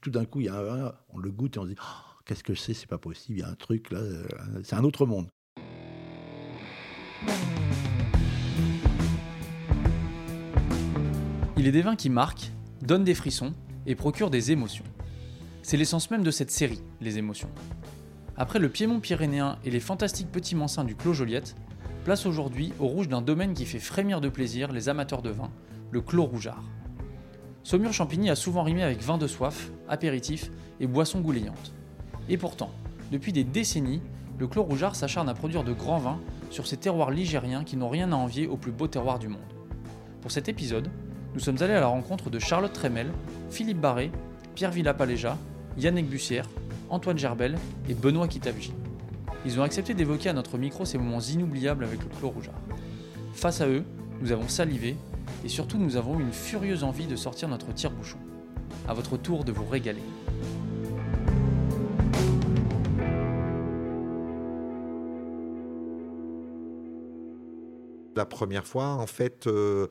tout d'un coup, il y a un, on le goûte et on se dit oh, qu'est-ce que c'est C'est pas possible. Il y a un truc là, c'est un autre monde. Il est des vins qui marquent, donnent des frissons et procurent des émotions. C'est l'essence même de cette série, les émotions. Après le Piémont pyrénéen et les fantastiques petits mansins du Clos Joliette, place aujourd'hui au rouge d'un domaine qui fait frémir de plaisir les amateurs de vin, le Clos Rougeard. Saumur Champigny a souvent rimé avec vin de soif, apéritif et boissons gouléantes. Et pourtant, depuis des décennies, le Clos Rougeard s'acharne à produire de grands vins sur ces terroirs ligériens qui n'ont rien à envier aux plus beaux terroirs du monde. Pour cet épisode, nous sommes allés à la rencontre de Charlotte Tremel, Philippe Barré, Pierre Villapaléja, Yannick Bussière, Antoine Gerbel et Benoît Kitavji. Ils ont accepté d'évoquer à notre micro ces moments inoubliables avec le Clos Rougeard. Face à eux, nous avons salivé et surtout nous avons une furieuse envie de sortir notre tire-bouchon. À votre tour de vous régaler. La première fois, en fait, euh,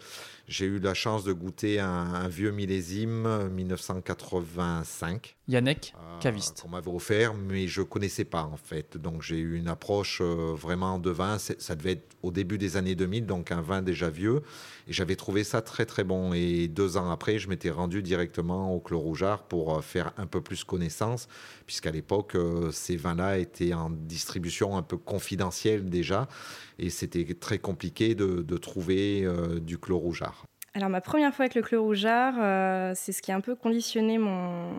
j'ai eu la chance de goûter un, vieux millésime 1985. Yannick, euh, caviste. Qu'on m'avait offert, mais je connaissais pas en fait. Donc j'ai eu une approche euh, vraiment de vin. Ça devait être au début des années 2000, donc un vin déjà vieux. Et j'avais trouvé ça très très bon. Et deux ans après, je m'étais rendu directement au Clos Rougeard pour faire un peu plus connaissance, puisqu'à l'époque, ces vins-là étaient en distribution un peu confidentielle déjà et c'était très compliqué de, trouver euh, du clos rougeard. Alors ma première fois avec le clos rougeard, euh, c'est ce qui a un peu conditionné mon,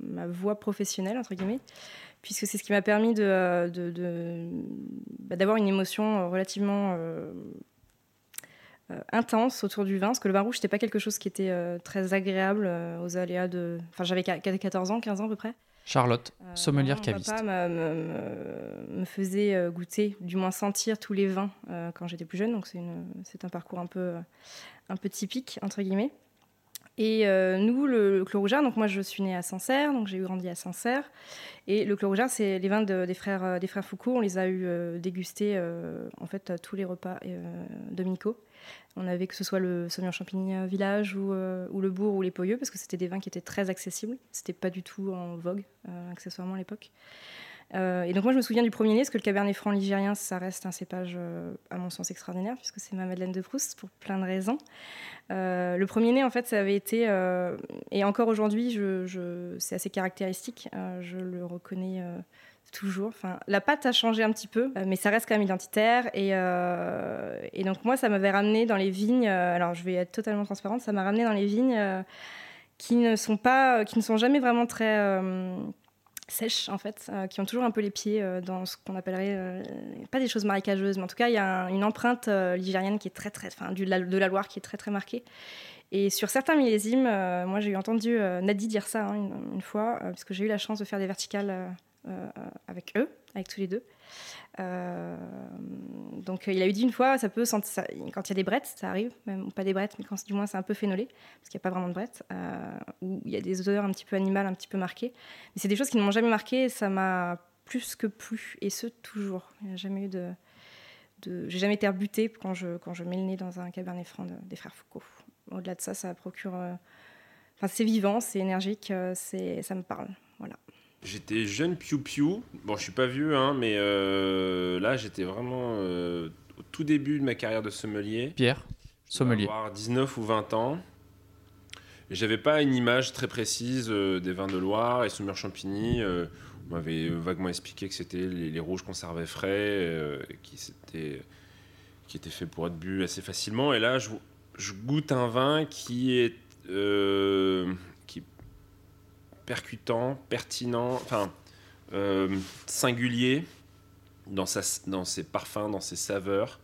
ma voie professionnelle, entre guillemets, puisque c'est ce qui m'a permis de, bah, d'avoir une émotion relativement euh, intense autour du vin, parce que le vin rouge, n'était pas quelque chose qui était très agréable aux aléas de... Enfin, j'avais 14 ans, 15 ans à peu près. Charlotte, euh, sommelière caviste. Mon papa me, faisait euh, goûter, du moins sentir tous les vins euh, quand j'étais plus jeune. Donc c'est un parcours un peu, un peu typique, entre guillemets. Et nous, le, Clos Rougeard, donc moi je suis née à Sancerre, donc j'ai grandi à Sancerre. Et le Clos Rougeard, c'est les vins des, frères, des frères Foucault. On les a eu dégustés en fait à tous les repas dominicaux. On avait que ce soit le Sauvignon Champigny euh, Village euh, ou, le Bourg ou les Poyeux, parce que c'était des vins qui étaient très accessibles. C'était pas du tout en vogue, euh, accessoirement à l'époque. et donc moi je me souviens du premier parce que le Cabernet Franc ligérien, ça reste un cépage à mon sens extraordinaire, puisque c'est ma Madeleine de Proust, pour plein de raisons. le premier nez, en fait, ça avait été, et encore aujourd'hui, je, c'est assez caractéristique, je le reconnais toujours. Enfin, la pâte a changé un petit peu, euh, mais ça reste quand même identitaire. Euh, et, donc moi, ça m'avait ramené dans les vignes. Euh, alors, je vais être totalement transparente. Ça m'a ramené dans les vignes qui ne sont pas, qui ne sont jamais vraiment très sèches en fait, qui ont toujours un peu les pieds dans ce qu'on appellerait pas des choses marécageuses, mais en tout cas, il y a une empreinte ligérienne qui est très très, enfin, de la Loire qui est très très marquée. Et sur certains millésimes, moi j'ai entendu Nadi dire ça hein, une, une, fois, parce que j'ai eu la chance de faire des verticales euh, avec eux, avec tous les deux. Euh, donc il a eu dit une fois, ça peut sentir, quand il y a des brettes, ça arrive, même pas des brettes, mais quand du moins c'est un peu phénolé, parce qu'il n'y a pas vraiment de brettes, euh, où il y a des odeurs un petit peu animales, un petit peu marquées. Mais c'est des choses qui ne m'ont jamais marqué, ça m'a plus que plu, et ce toujours. Il n'y a jamais eu de, de... j'ai jamais été rebutée quand je mets le nez dans un cabernet franc des frères Foucault. Au-delà de ça, ça procure, enfin c'est vivant, c'est énergique, c'est ça me parle, voilà. J'étais jeune piou-piou. Bon, je suis pas vieux, hein, mais euh, là, j'étais vraiment euh, au tout début de ma carrière de sommelier. Pierre, sommelier. Avoir 19 ou 20 ans. J'avais pas une image très précise euh, des vins de Loire et Saumur Champigny. on m'avait vaguement expliqué que c'était les, rouges conservés frais, qui, étaient, qui étaient faits pour être bu assez facilement. Et là, je, je goûte un vin qui est percutant, pertinent, enfin euh, singulier dans, sa, dans ses parfums, dans ses saveurs.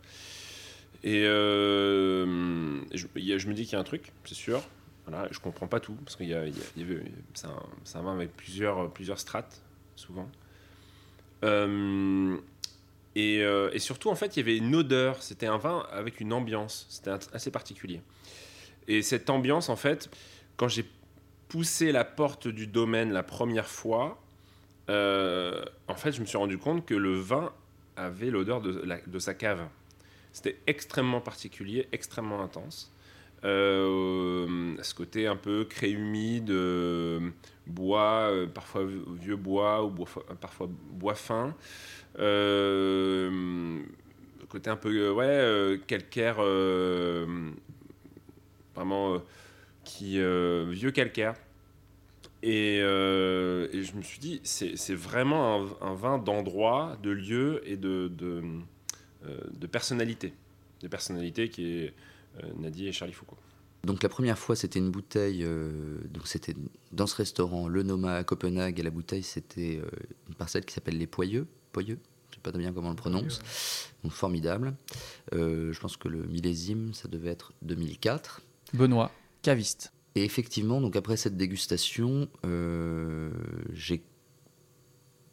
Et euh, je, me dis qu'il y a un truc, c'est sûr. Voilà, je comprends pas tout parce qu'il y, a, c'est un, vin avec plusieurs, plusieurs strates souvent. Euh, et, et, surtout, en fait, il y avait une odeur. C'était un vin avec une ambiance. C'était assez particulier. Et cette ambiance, en fait, quand j'ai poussé la porte du domaine la première fois, euh, en fait, je me suis rendu compte que le vin avait l'odeur de, sa cave. C'était extrêmement particulier, extrêmement intense. Euh, ce côté un peu craie humide, euh, bois, parfois vieux bois ou parfois bois fin. côté un peu ouais, calcaire, vraiment qui, vieux calcaire. Et, je me suis dit, c'est vraiment un, vin d'endroit, de lieu et de, de, de personnalité. De personnalité qui est euh, Nadie et Charlie Foucault. Donc la première fois, c'était une bouteille. Euh, donc c'était dans ce restaurant, le Noma à Copenhague, et la bouteille, c'était euh, une parcelle qui s'appelle les Poyeux. Poyeux, je sais pas bien comment on le prononce. Donc formidable. je pense que le millésime, ça devait être 2004. Benoît, caviste. Et effectivement, donc après cette dégustation, j'ai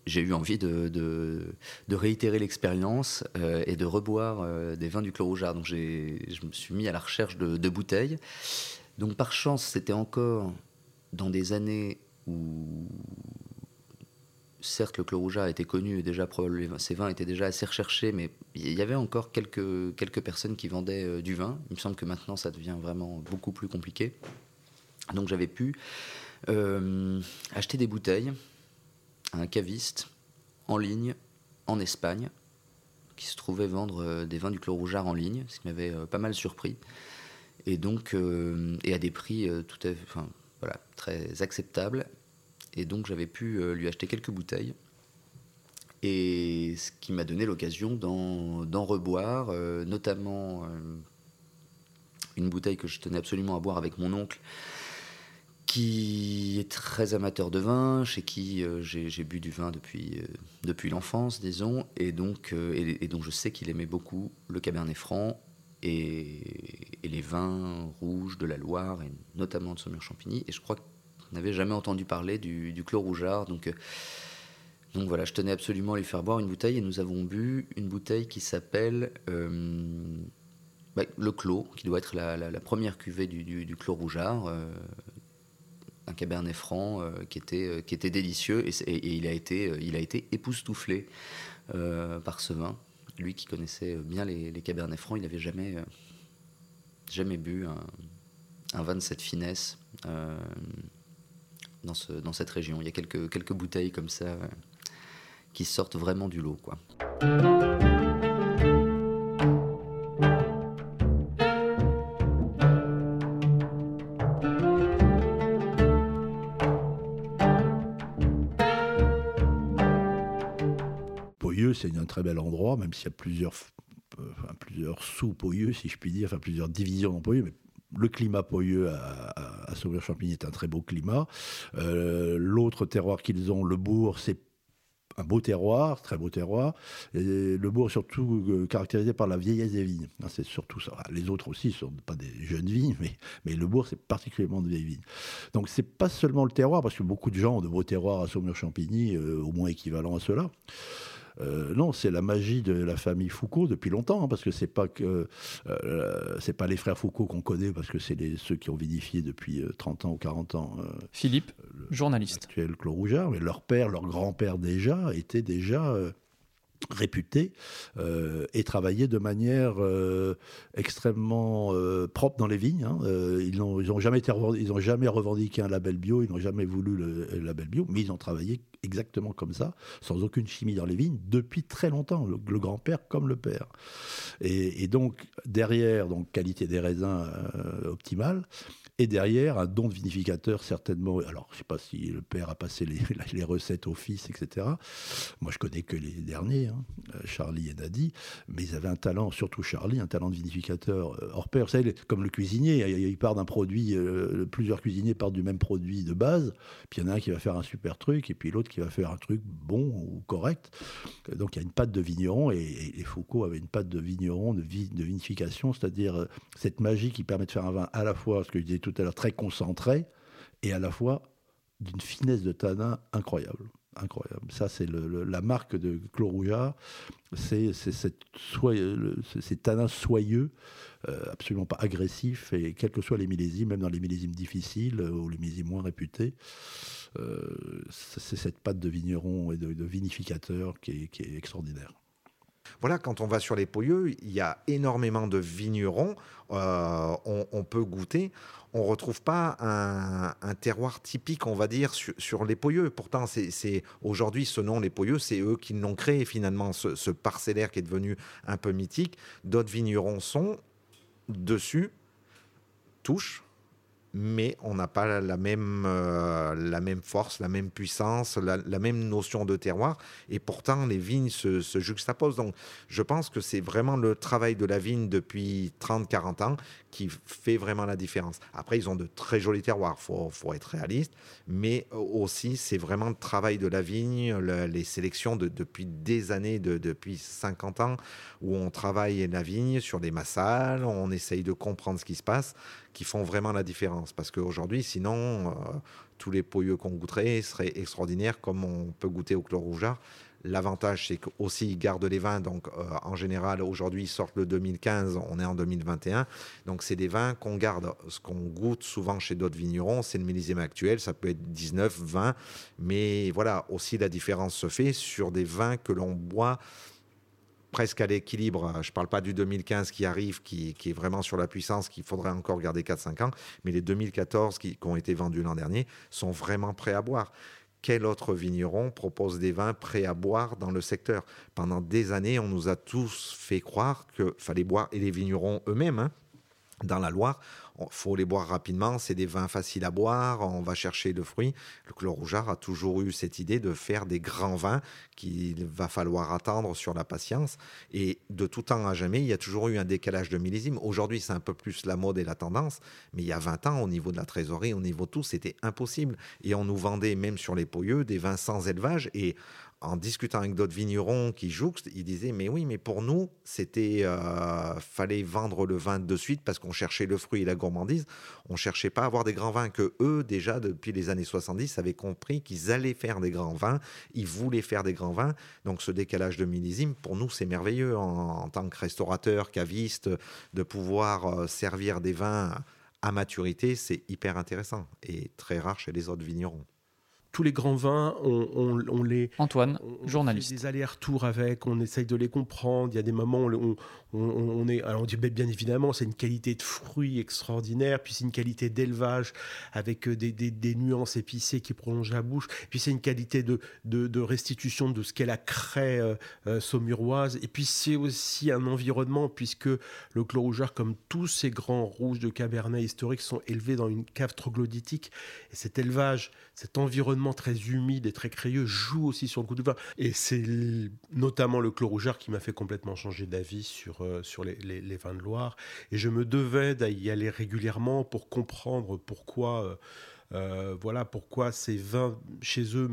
j'ai eu envie de, de, réitérer l'expérience euh, et de reboire euh, des vins du Clos Rougeard. Donc je me suis mis à la recherche de, bouteilles. Donc par chance, c'était encore dans des années où, certes, le Clos Rougeard était connu et déjà ces vins étaient déjà assez recherchés, mais il y avait encore quelques, quelques personnes qui vendaient euh, du vin. Il me semble que maintenant, ça devient vraiment beaucoup plus compliqué. Donc j'avais pu acheter des bouteilles un caviste en ligne en Espagne qui se trouvait vendre euh, des vins du Clos Rougeard en ligne, ce qui m'avait euh, pas mal surpris. Et donc, euh, et à des prix tout à enfin, voilà, très acceptables. Et donc, j'avais pu lui acheter quelques bouteilles. Et ce qui m'a donné l'occasion d'en reboire, notamment une bouteille que je tenais absolument à boire avec mon oncle, qui est très amateur de vin, chez qui euh, j'ai bu du vin depuis, euh, depuis l'enfance, disons, et donc, euh, et, donc je sais qu'il aimait beaucoup le Cabernet Franc et, les vins rouges de la Loire, et notamment de Saumur-Champigny, et je crois qu'il n'avait jamais entendu parler du, du Clos Rougeard, donc... donc voilà, je tenais absolument à lui faire boire une bouteille et nous avons bu une bouteille qui s'appelle bah, le Clos, qui doit être la, première cuvée du, du, Clos Rougeard, un cabernet franc euh, qui, était, euh, qui était délicieux et, il, a été, euh, il a été époustouflé par ce vin. Lui qui connaissait bien les, les cabernets francs, il n'avait jamais, jamais bu un, vin de cette finesse dans, ce, dans cette région. Il y a quelques, quelques bouteilles comme ça qui sortent vraiment du lot. Quoi. c'est un très bel endroit, même s'il y a plusieurs, euh, plusieurs sous-Poyeux, si je puis dire, enfin plusieurs divisions dans Poyeux, mais le climat poyeux à, à, Sauveur-Champigny est un très beau climat. Euh, l'autre terroir qu'ils ont, le bourg, c'est un beau terroir, très beau terroir. Et le bourg surtout euh, caractérisé par la vieillesse des vignes. Hein, c'est surtout ça. Les autres aussi sont pas des jeunes vignes, mais, mais le bourg, c'est particulièrement de vieilles vignes. Donc c'est pas seulement le terroir, parce que beaucoup de gens ont de beaux terroirs à Saumur-Champigny, au moins équivalents à cela. Euh, non, c'est la magie de la famille Foucault depuis longtemps, hein, parce que c'est pas que euh, c'est pas les frères Foucault qu'on connaît, parce que c'est ceux qui ont vinifié depuis 30 euh, ans ou 40 ans. Philippe, journaliste. Actuel Clos Rougeard, mais leur père, leur grand-père déjà, était déjà réputés euh, et travaillaient de manière euh, extrêmement euh, propre dans les vignes. Hein. ils n'ont jamais, ils ont jamais revendiqué un label bio, ils n'ont jamais voulu le, label bio, mais ils ont travaillé exactement comme ça, sans aucune chimie dans les vignes, depuis très longtemps, le, grand-père comme le père. Et, et, donc, derrière, donc, qualité des raisins optimale, et derrière, un don de vinificateur, certainement. Alors, je sais pas si le père a passé les, les, recettes au fils, etc. Moi, je connais que les derniers, hein, euh, Charlie et Nadi, mais ils avaient un talent, surtout Charlie, un talent de vinificateur euh, hors pair. Vous savez, comme le cuisinier, il part d'un produit, euh, plusieurs cuisiniers partent du même produit de base, puis il y en a un qui va faire un super truc, et puis l'autre qui va faire un truc bon ou correct. Donc, il y a une patte de vigneron, et, et Foucault avait une patte de vigneron, de, de vinification, c'est-à-dire cette magie qui permet de faire un vin à la fois, ce que je disais tout à l'heure, très concentré et à la fois d'une finesse de tanin incroyable. Incroyable. Ça, c'est la marque de Clos Rougeard. C'est ces tanins soyeux, euh, absolument pas agressifs, et quels que soient les millésimes, même dans les millésimes difficiles euh, ou les millésimes moins réputés, euh, c'est cette patte de vigneron et de, vinificateur qui est, qui est extraordinaire. Voilà, quand on va sur les Pouilleux, il y a énormément de vignerons. Euh, on, peut goûter. On retrouve pas un, terroir typique, on va dire, sur, les Pouilleux. Pourtant, c'est aujourd'hui ce nom, les Pouilleux, c'est eux qui l'ont créé finalement, ce, ce parcellaire qui est devenu un peu mythique. D'autres vignerons sont dessus, touchent mais on n'a pas la même, euh, force, la même puissance, la, même notion de terroir. Et pourtant, les vignes se, se juxtaposent. Donc, je pense que c'est vraiment le travail de la vigne depuis 30-40 ans qui fait vraiment la différence. Après, ils ont de très jolis terroirs, il faut, faut, être réaliste, mais aussi, c'est vraiment le travail de la vigne, les sélections de, depuis des années, de, depuis 50 ans, où on travaille la vigne sur des massales, on essaye de comprendre ce qui se passe, qui font vraiment la différence. Parce qu'aujourd'hui, sinon, euh, tous les poyeux qu'on goûterait seraient extraordinaires, comme on peut goûter au chlore rougeard. L'avantage, c'est qu'aussi, ils gardent les vins. Donc, euh, en général, aujourd'hui, ils sortent le 2015, on est en 2021. Donc, c'est des vins qu'on garde. Ce qu'on goûte souvent chez d'autres vignerons, c'est le millésime actuel. Ça peut être 19, 20. Mais voilà, aussi, la différence se fait sur des vins que l'on boit presque à l'équilibre. Je ne parle pas du 2015 qui arrive, qui, est vraiment sur la puissance, qu'il faudrait encore garder 4-5 ans, mais les 2014 qui, qui ont été vendus l'an dernier sont vraiment prêts à boire quel autre vigneron propose des vins prêts à boire dans le secteur? Pendant des années, on nous a tous fait croire qu'il fallait boire, et les vignerons eux-mêmes, hein, dans la Loire, faut les boire rapidement, c'est des vins faciles à boire, on va chercher le fruit. Le Clos Rougeard a toujours eu cette idée de faire des grands vins qu'il va falloir attendre sur la patience. Et de tout temps à jamais, il y a toujours eu un décalage de millésime. Aujourd'hui, c'est un peu plus la mode et la tendance, mais il y a 20 ans, au niveau de la trésorerie, au niveau de tout, c'était impossible. Et on nous vendait, même sur les poyeux, des vins sans élevage. Et en discutant avec d'autres vignerons qui jouxtent, ils disaient mais oui, mais pour nous, c'était euh, fallait vendre le vin de suite parce qu'on cherchait le fruit et la gourmandise. On cherchait pas à avoir des grands vins que eux déjà depuis les années 70 avaient compris qu'ils allaient faire des grands vins, ils voulaient faire des grands vins. Donc ce décalage de millésime pour nous c'est merveilleux en, tant que restaurateur, caviste, de pouvoir euh, servir des vins à maturité, c'est hyper intéressant et très rare chez les autres vignerons tous les grands vins, on, les. Antoine, journaliste. des allers-retours avec, on essaye de les comprendre. Il y a des moments où on, est. Alors on dit bien évidemment, c'est une qualité de fruits extraordinaire, puis c'est une qualité d'élevage avec euh, des, nuances épicées qui prolongent la bouche, puis c'est une qualité de, de, restitution de ce qu'est la craie euh, euh, saumuroise, et puis c'est aussi un environnement, puisque le clos rougeur, comme tous ces grands rouges de Cabernet historiques, sont élevés dans une cave troglodytique, et cet élevage, cet environnement très humide et très crayeux joue aussi sur le goût du vin. Et c'est notamment le clos rougeur qui m'a fait complètement changer d'avis sur, euh, sur les, vins de Loire. Et je me devais d'y aller régulièrement pour comprendre pourquoi... Euh, euh, voilà pourquoi ces vins chez eux,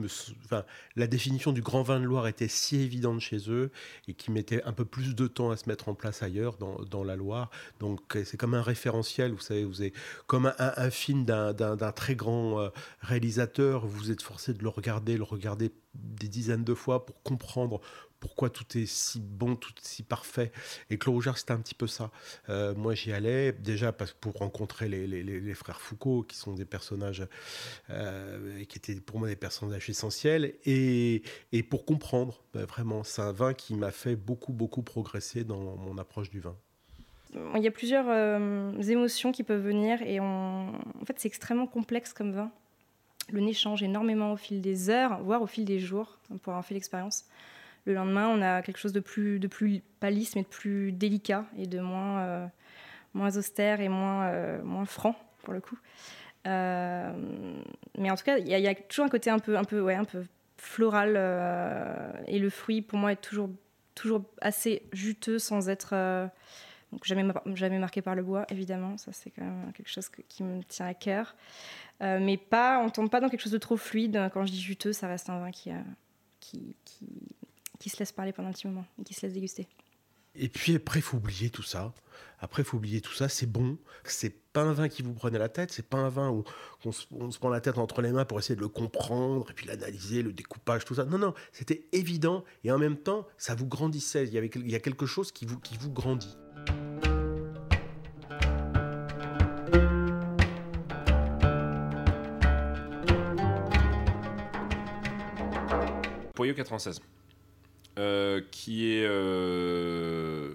enfin, la définition du grand vin de Loire était si évidente chez eux et qui mettait un peu plus de temps à se mettre en place ailleurs dans, dans la Loire. Donc c'est comme un référentiel, vous savez, vous êtes comme un, film d'un très grand euh, réalisateur, vous êtes forcé de le regarder, le regarder des dizaines de fois pour comprendre pourquoi tout est si bon, tout est si parfait. Et Claude Rougeard, c'était un petit peu ça. Euh, moi, j'y allais déjà parce, pour rencontrer les, frères Foucault, qui sont des personnages, euh, qui étaient pour moi des personnages essentiels, et, et pour comprendre, ben, vraiment, c'est un vin qui m'a fait beaucoup, beaucoup progresser dans mon approche du vin. Il y a plusieurs euh, émotions qui peuvent venir, et en fait, c'est extrêmement complexe comme vin. Le nez change énormément au fil des heures, voire au fil des jours, pour avoir fait l'expérience. Le lendemain, on a quelque chose de plus, de plus pas mais de plus délicat et de moins, euh, moins austère et moins, euh, moins franc, pour le coup. Euh, mais en tout cas, il y, a toujours un côté un peu, un peu, ouais, un peu floral. et le fruit, pour moi, est toujours, toujours assez juteux sans être. donc jamais, jamais marqué par le bois, évidemment. Ça, c'est quand même quelque chose qui me tient à cœur. mais pas, on tombe pas dans quelque chose de trop fluide. Quand je dis juteux, ça reste un vin qui, qui, qui se laisse parler pendant un petit moment et qui se laisse déguster. Et puis après, il faut oublier tout ça. Après, il faut oublier tout ça. C'est bon. C'est pas un vin qui vous prenait la tête. C'est pas un vin où on se, prend la tête entre les mains pour essayer de le comprendre et puis l'analyser, le découpage, tout ça. Non, non. C'était évident et en même temps, ça vous grandissait. Il y, avait, il y a quelque chose qui vous, qui vous grandit. Poyeux 96. Euh, qui est. euh,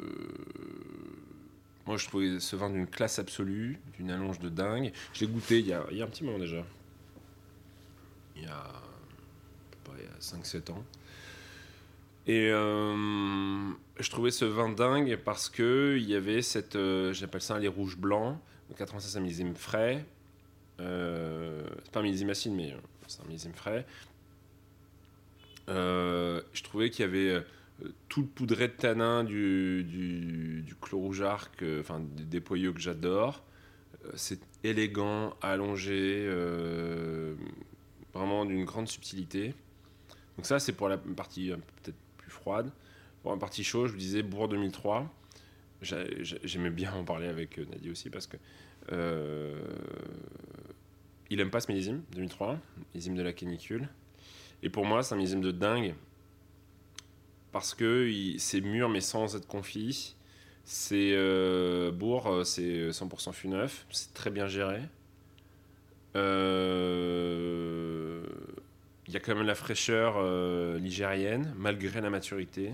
Moi, je trouvais ce vin d'une classe absolue, d'une allonge de dingue. Je l'ai goûté il y, a, un petit moment déjà. Il y a, a 5-7 ans. Et euh, je trouvais ce vin dingue parce que il y avait cette. euh, J'appelle ça les rouges blancs, 96 un millésime frais. C'est pas un millésime acide, mais c'est un millésime frais. Euh, je trouvais qu'il y avait euh, tout le poudré de tanin du, du, du euh, enfin des, poyaux que j'adore. C'est élégant, allongé, vraiment d'une grande subtilité. Donc ça, c'est pour la partie peut-être plus froide. Pour la partie chaude, je vous disais Bourg 2003. J'a- j'a- J'aimais bien en parler avec Nadie aussi parce que euh, il aime pas ce millésime 2003, millésime de la canicule. Et pour moi, c'est un millésime de dingue parce que c'est mûr mais sans être confit. C'est euh, Bourg, euh, c'est 100% fût neuf, c'est très bien géré. Euh, Il y a quand même la fraîcheur euh, malgré la maturité.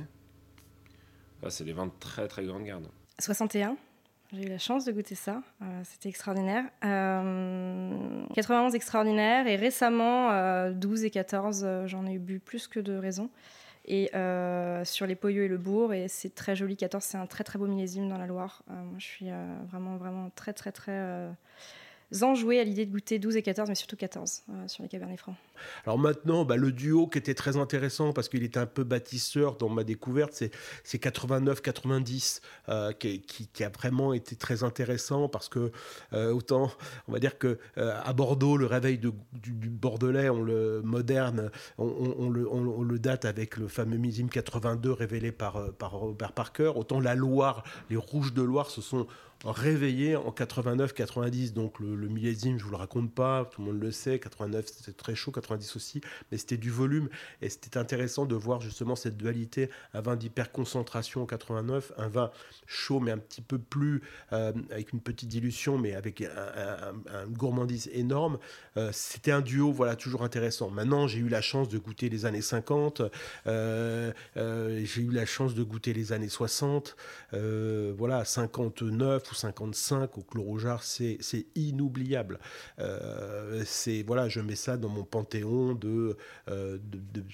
Ah, c'est des vins de très très grande garde. 61. J'ai eu la chance de goûter ça. Euh, C'était extraordinaire. Euh, 91 extraordinaire. Et récemment, euh, 12 et 14, euh, j'en ai bu plus que de raison. Et euh, sur les Poyeux et le Bourg. Et c'est très joli. 14, c'est un très très beau millésime dans la Loire. Euh, moi, je suis euh, vraiment vraiment très très très enjouée à l'idée de goûter 12 et 14, mais surtout 14 euh, sur les Cabernets Francs. Alors maintenant, bah, le duo qui était très intéressant parce qu'il était un peu bâtisseur dans ma découverte, c'est c'est 89-90 euh, qui, qui- a vraiment été très intéressant parce que euh, autant, on va dire que à Bordeaux, le réveil du, Bordelais, on le moderne, on, le, date avec le fameux millésime 82 révélé par, par Robert Parker. Autant la Loire, les Rouges de Loire se sont réveillés en 89-90. Donc le, le millésime, je vous le raconte pas, tout le monde le sait. 89 c'était très chaud, 90 aussi, mais c'était du volume et c'était intéressant de voir justement cette dualité, un vin d'hyperconcentration en 89, un vin chaud mais un petit peu plus euh, avec une petite dilution mais avec un, gourmandise énorme. Euh, c'était un duo, voilà, toujours intéressant. Maintenant, j'ai eu la chance de goûter les années 50, euh, j'ai eu la chance de goûter les années 60, euh, voilà, 59 ou 55 au Clos c'est c'est Euh, c'est voilà, je mets ça dans mon panthéon de euh, de,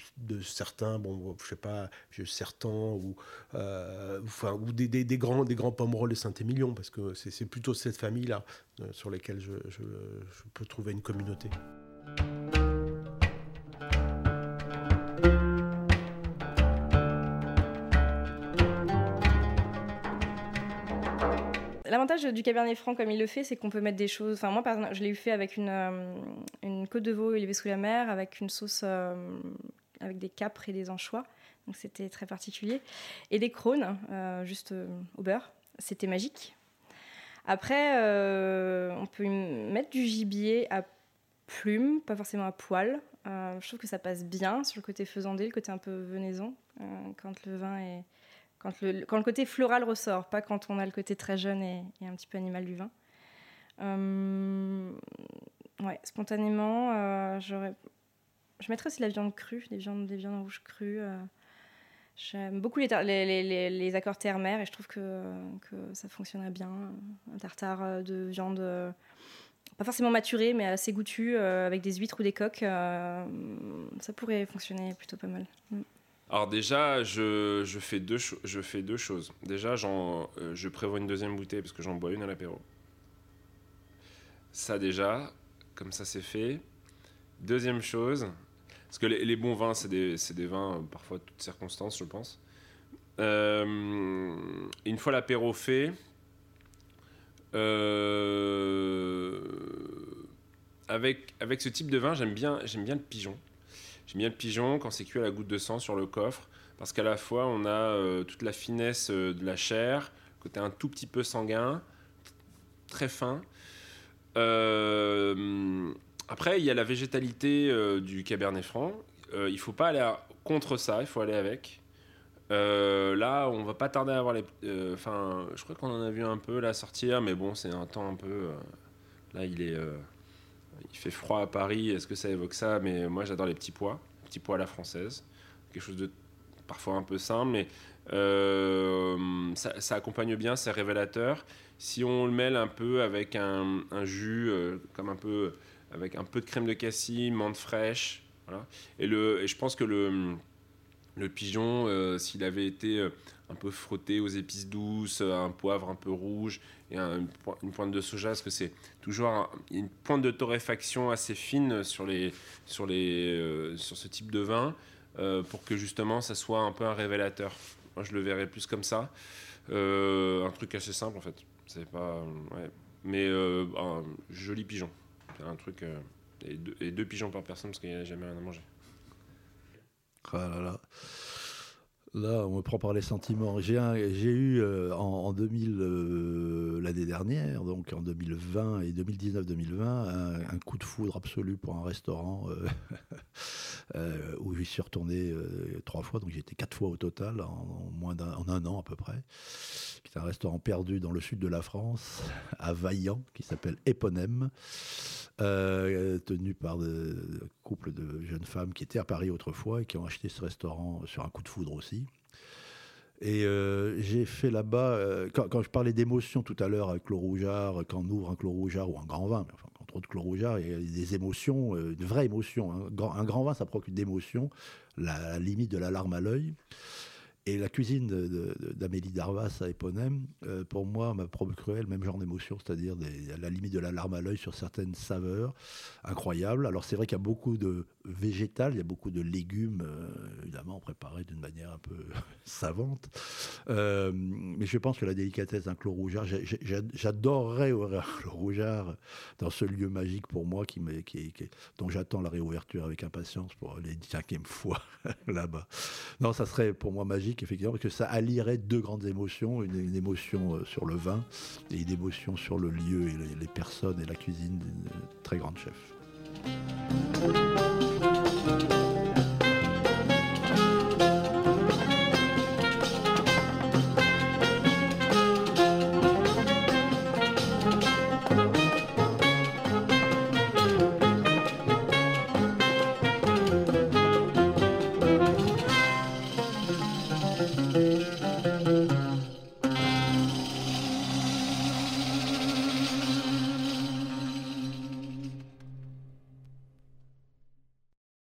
certains, bon, je sais pas, Sertan ou euh, enfin ou des, des- grands des grands de Saint-Émilion parce que c'est plutôt cette famille là sur lesquelles je peux trouver une communauté. L'avantage du Cabernet Franc, comme il le fait, c'est qu'on peut mettre des choses. Enfin, moi, par exemple, je l'ai eu fait avec une, euh, une côte de veau élevée sous la mer, avec une sauce euh, avec des capres et des anchois. Donc, c'était très particulier. Et des crônes, euh, juste euh, au beurre. C'était magique. Après, on peut mettre du gibier à plume, pas forcément à poil. Je trouve que ça passe bien sur le côté faisandé, le côté un peu venaison, quand le vin est quand le, côté floral ressort, pas quand on a le côté très jeune et, un petit peu animal du vin. Euh, ouais, spontanément, euh, je mettrais aussi la viande crue, des viandes, des viandes rouges crues. euh. J'aime beaucoup les, accords terre-mer et je trouve que, ça fonctionnerait bien. Un tartare euh, de viande, pas forcément maturée, mais assez goûtue, avec des huîtres ou des coques, ça pourrait fonctionner plutôt pas mal. Mm. Alors déjà, je, fais, deux choses. Déjà, j'en, euh, je prévois une deuxième bouteille parce que j'en bois une à l'apéro. Ça déjà, comme ça c'est fait. Deuxième chose, parce que les, bons vins, c'est des, des vins, euh, parfois toutes circonstances, je pense. Euh, une fois l'apéro fait, avec, avec ce type de vin, j'aime bien, j'aime bien le pigeon. J'aime bien le pigeon quand c'est cuit à la goutte de sang sur le coffre, parce qu'à la fois on a euh, toute la finesse euh, de la chair, côté un tout petit peu sanguin, très fin. Euh, après, il y a la végétalité du Cabernet Franc. Il faut pas aller contre ça, il faut aller avec. Là, on va pas tarder à avoir les. Enfin, je crois qu'on en a vu un peu là sortir, mais bon, c'est un temps un peu. là, il est. il fait froid à Paris, est-ce que ça évoque ça? Mais moi j'adore les petits pois, petits pois à la française. Quelque chose de parfois un peu simple, mais euh, ça, accompagne bien, c'est révélateur. Si on le mêle un peu avec un, jus, euh, comme un peu avec un peu de crème de cassis, menthe fraîche. Et, le, et je pense que le, le pigeon, euh, s'il avait été un peu frotté aux épices douces, un poivre un peu rouge et une, pointe de soja, parce que c'est toujours une pointe de torréfaction assez fine sur, les, sur, les, sur ce type de vin, pour que justement ça soit un peu un révélateur. Moi, je le verrais plus comme ça. Euh, un truc assez simple, en fait. C'est pas. Mais euh, un joli pigeon. Un truc. Euh, et, deux, pigeons par personne parce qu'il n'y a jamais rien à manger. Ah là là. Là, on me prend par les sentiments. J'ai eu euh, en, 2000, euh, l'année dernière, donc en 2020 et 2019-2020, un, coup de foudre absolu pour un restaurant euh, où j'y suis retourné trois fois, donc été quatre fois au total en, moins d'un, un an à peu près. C'est un restaurant perdu dans le sud de la France, à Vaillant, qui s'appelle Éponème. Euh, tenu par un couple de jeunes femmes qui étaient à Paris autrefois et qui ont acheté ce restaurant sur un coup de foudre aussi. Et euh, j'ai fait là-bas, euh, quand, je parlais d'émotion tout à l'heure avec Clos Rougeard, quand on ouvre un Clos Rougeard ou un grand vin, enfin, autres Clos Rougeard, des émotions, une vraie émotion. Hein. Un, grand vin, ça procure d'émotions, la limite de la larme à l'œil. Et la cuisine d'Amélie Darvas à Éponème, euh, pour moi, m'a procuré le même genre d'émotion, c'est-à-dire à la limite de la larme à l'œil sur certaines saveurs incroyables. Alors c'est vrai qu'il y a beaucoup de végétal, il y a beaucoup de légumes, euh, évidemment préparés d'une manière un peu savante. Euh, mais je pense que la délicatesse d'un clos rougeard, j'adorerais un clos rougeard dans ce lieu magique pour moi, qui dont j'attends la réouverture avec impatience pour les cinquième fois là-bas. Non, ça serait pour moi magique effectivement, parce que ça allierait deux grandes émotions, une, émotion euh, sur le vin et une émotion sur le lieu et les, les personnes et la cuisine d'une très grande chef.